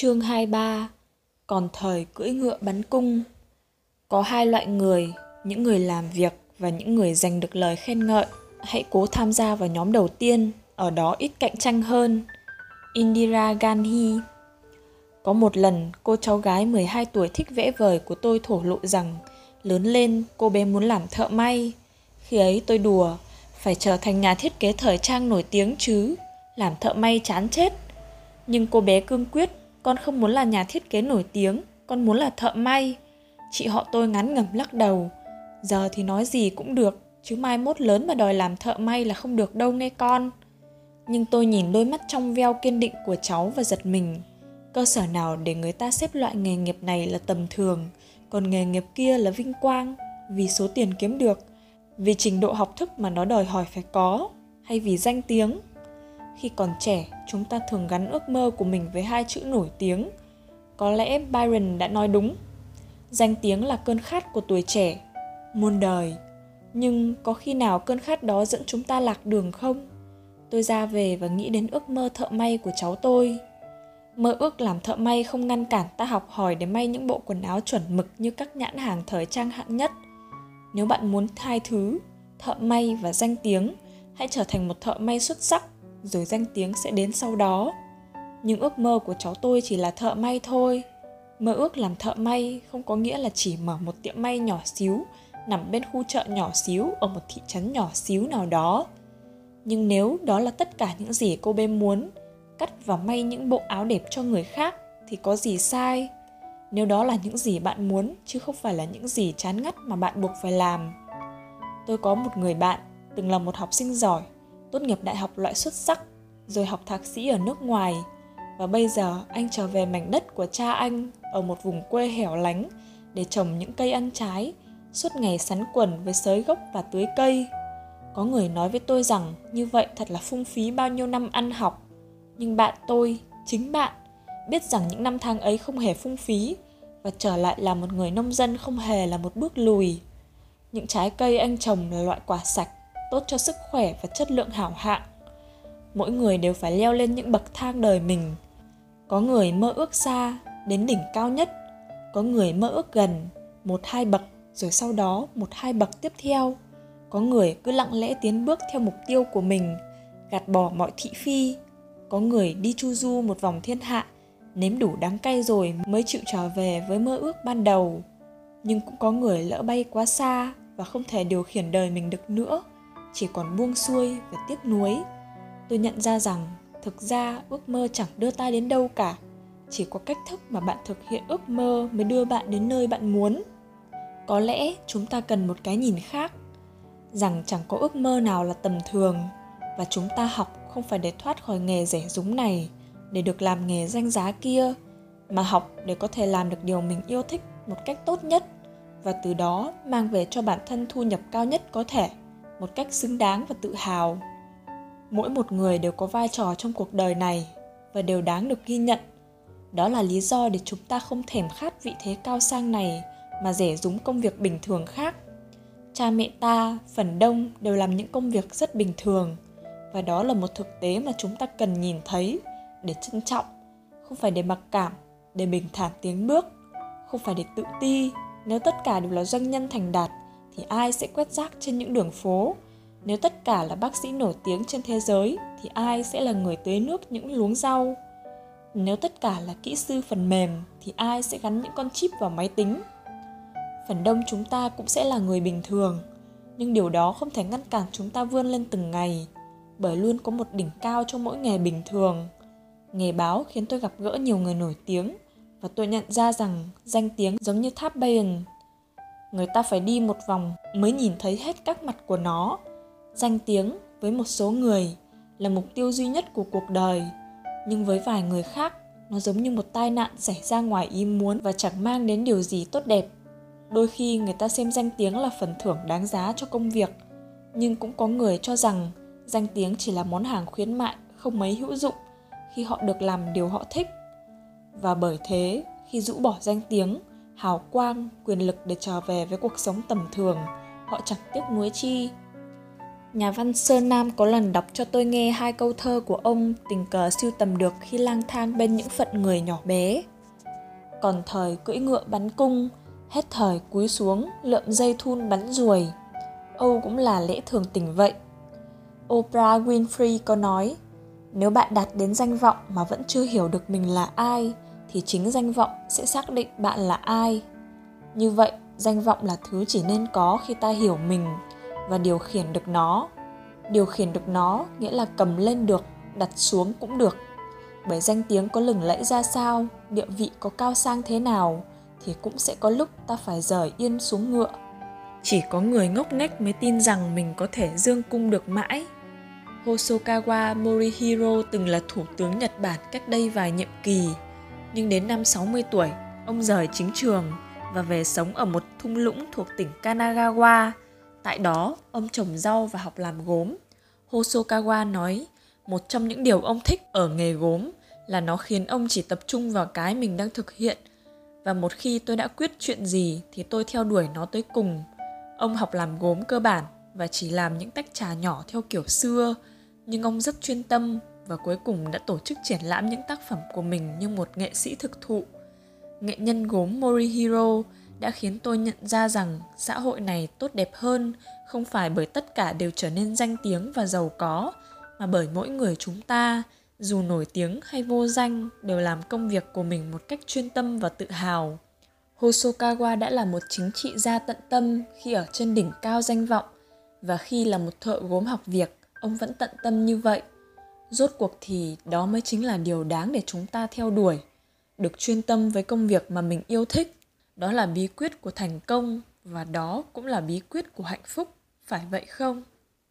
Chương 23 Còn thời cưỡi ngựa bắn cung Có hai loại người, những người làm việc và những người giành được lời khen ngợi. Hãy cố tham gia vào nhóm đầu tiên, ở đó ít cạnh tranh hơn. Indira Gandhi Có một lần, cô cháu gái 12 tuổi thích vẽ vời của tôi thổ lộ rằng lớn lên cô bé muốn làm thợ may. Khi ấy tôi đùa, phải trở thành nhà thiết kế thời trang nổi tiếng chứ, làm thợ may chán chết. Nhưng cô bé cương quyết con không muốn là nhà thiết kế nổi tiếng, con muốn là thợ may. Chị họ tôi ngắn ngẩm lắc đầu. Giờ thì nói gì cũng được, chứ mai mốt lớn mà đòi làm thợ may là không được đâu nghe con. Nhưng tôi nhìn đôi mắt trong veo kiên định của cháu và giật mình. Cơ sở nào để người ta xếp loại nghề nghiệp này là tầm thường, còn nghề nghiệp kia là vinh quang, vì số tiền kiếm được, vì trình độ học thức mà nó đòi hỏi phải có, hay vì danh tiếng khi còn trẻ, chúng ta thường gắn ước mơ của mình với hai chữ nổi tiếng. Có lẽ byron đã nói đúng. Danh tiếng là cơn khát của tuổi trẻ, muôn đời. Nhưng có khi nào cơn khát đó dẫn chúng ta lạc đường không? Tôi ra về và nghĩ đến ước mơ thợ may của cháu tôi. Mơ ước làm thợ may không ngăn cản ta học hỏi để may những bộ quần áo chuẩn mực như các nhãn hàng thời trang hạng nhất. Nếu bạn muốn hai thứ, thợ may và danh tiếng, hãy trở thành một thợ may xuất sắc rồi danh tiếng sẽ đến sau đó. Nhưng ước mơ của cháu tôi chỉ là thợ may thôi. Mơ ước làm thợ may không có nghĩa là chỉ mở một tiệm may nhỏ xíu, nằm bên khu chợ nhỏ xíu, ở một thị trấn nhỏ xíu nào đó. Nhưng nếu đó là tất cả những gì cô bé muốn, cắt và may những bộ áo đẹp cho người khác thì có gì sai? Nếu đó là những gì bạn muốn, chứ không phải là những gì chán ngắt mà bạn buộc phải làm. Tôi có một người bạn, từng là một học sinh giỏi tốt nghiệp đại học loại xuất sắc, rồi học thạc sĩ ở nước ngoài. Và bây giờ anh trở về mảnh đất của cha anh ở một vùng quê hẻo lánh để trồng những cây ăn trái, suốt ngày sắn quần với sới gốc và tưới cây. Có người nói với tôi rằng như vậy thật là phung phí bao nhiêu năm ăn học. Nhưng bạn tôi, chính bạn, biết rằng những năm tháng ấy không hề phung phí và trở lại là một người nông dân không hề là một bước lùi. Những trái cây anh trồng là loại quả sạch, tốt cho sức khỏe và chất lượng hảo hạng. Mỗi người đều phải leo lên những bậc thang đời mình. Có người mơ ước xa đến đỉnh cao nhất, có người mơ ước gần một hai bậc rồi sau đó một hai bậc tiếp theo. Có người cứ lặng lẽ tiến bước theo mục tiêu của mình, gạt bỏ mọi thị phi. Có người đi chu du một vòng thiên hạ, nếm đủ đắng cay rồi mới chịu trở về với mơ ước ban đầu. Nhưng cũng có người lỡ bay quá xa và không thể điều khiển đời mình được nữa chỉ còn buông xuôi và tiếc nuối. Tôi nhận ra rằng thực ra ước mơ chẳng đưa ta đến đâu cả. Chỉ có cách thức mà bạn thực hiện ước mơ mới đưa bạn đến nơi bạn muốn. Có lẽ chúng ta cần một cái nhìn khác, rằng chẳng có ước mơ nào là tầm thường và chúng ta học không phải để thoát khỏi nghề rẻ rúng này, để được làm nghề danh giá kia, mà học để có thể làm được điều mình yêu thích một cách tốt nhất và từ đó mang về cho bản thân thu nhập cao nhất có thể một cách xứng đáng và tự hào. Mỗi một người đều có vai trò trong cuộc đời này và đều đáng được ghi nhận. Đó là lý do để chúng ta không thèm khát vị thế cao sang này mà rẻ rúng công việc bình thường khác. Cha mẹ ta, phần đông đều làm những công việc rất bình thường và đó là một thực tế mà chúng ta cần nhìn thấy để trân trọng, không phải để mặc cảm, để bình thản tiến bước, không phải để tự ti nếu tất cả đều là doanh nhân thành đạt thì ai sẽ quét rác trên những đường phố? Nếu tất cả là bác sĩ nổi tiếng trên thế giới, thì ai sẽ là người tưới nước những luống rau? Nếu tất cả là kỹ sư phần mềm, thì ai sẽ gắn những con chip vào máy tính? Phần đông chúng ta cũng sẽ là người bình thường, nhưng điều đó không thể ngăn cản chúng ta vươn lên từng ngày, bởi luôn có một đỉnh cao cho mỗi nghề bình thường. Nghề báo khiến tôi gặp gỡ nhiều người nổi tiếng, và tôi nhận ra rằng danh tiếng giống như tháp Bayern người ta phải đi một vòng mới nhìn thấy hết các mặt của nó. Danh tiếng với một số người là mục tiêu duy nhất của cuộc đời, nhưng với vài người khác, nó giống như một tai nạn xảy ra ngoài ý muốn và chẳng mang đến điều gì tốt đẹp. Đôi khi người ta xem danh tiếng là phần thưởng đáng giá cho công việc, nhưng cũng có người cho rằng danh tiếng chỉ là món hàng khuyến mại, không mấy hữu dụng khi họ được làm điều họ thích. Và bởi thế, khi rũ bỏ danh tiếng hào quang, quyền lực để trở về với cuộc sống tầm thường, họ chẳng tiếc nuối chi. Nhà văn Sơn Nam có lần đọc cho tôi nghe hai câu thơ của ông tình cờ siêu tầm được khi lang thang bên những phận người nhỏ bé. Còn thời cưỡi ngựa bắn cung, hết thời cúi xuống lượm dây thun bắn ruồi. Âu cũng là lẽ thường tình vậy. Oprah Winfrey có nói, nếu bạn đạt đến danh vọng mà vẫn chưa hiểu được mình là ai, thì chính danh vọng sẽ xác định bạn là ai. Như vậy, danh vọng là thứ chỉ nên có khi ta hiểu mình và điều khiển được nó. Điều khiển được nó nghĩa là cầm lên được đặt xuống cũng được. Bởi danh tiếng có lừng lẫy ra sao địa vị có cao sang thế nào thì cũng sẽ có lúc ta phải rời yên xuống ngựa. Chỉ có người ngốc nghếch mới tin rằng mình có thể dương cung được mãi. Hosokawa Morihiro từng là thủ tướng Nhật Bản cách đây vài nhiệm kỳ, nhưng đến năm 60 tuổi, ông rời chính trường và về sống ở một thung lũng thuộc tỉnh Kanagawa, Tại đó, ông trồng rau và học làm gốm. Hosokawa nói, một trong những điều ông thích ở nghề gốm là nó khiến ông chỉ tập trung vào cái mình đang thực hiện. Và một khi tôi đã quyết chuyện gì thì tôi theo đuổi nó tới cùng. Ông học làm gốm cơ bản và chỉ làm những tách trà nhỏ theo kiểu xưa, nhưng ông rất chuyên tâm và cuối cùng đã tổ chức triển lãm những tác phẩm của mình như một nghệ sĩ thực thụ. Nghệ nhân gốm Morihiro đã khiến tôi nhận ra rằng xã hội này tốt đẹp hơn không phải bởi tất cả đều trở nên danh tiếng và giàu có, mà bởi mỗi người chúng ta, dù nổi tiếng hay vô danh, đều làm công việc của mình một cách chuyên tâm và tự hào hosokawa đã là một chính trị gia tận tâm khi ở trên đỉnh cao danh vọng, và khi là một thợ gốm học việc, ông vẫn tận tâm như vậy rốt cuộc thì đó mới chính là điều đáng để chúng ta theo đuổi, được chuyên tâm với công việc mà mình yêu thích. Đó là bí quyết của thành công và đó cũng là bí quyết của hạnh phúc, phải vậy không?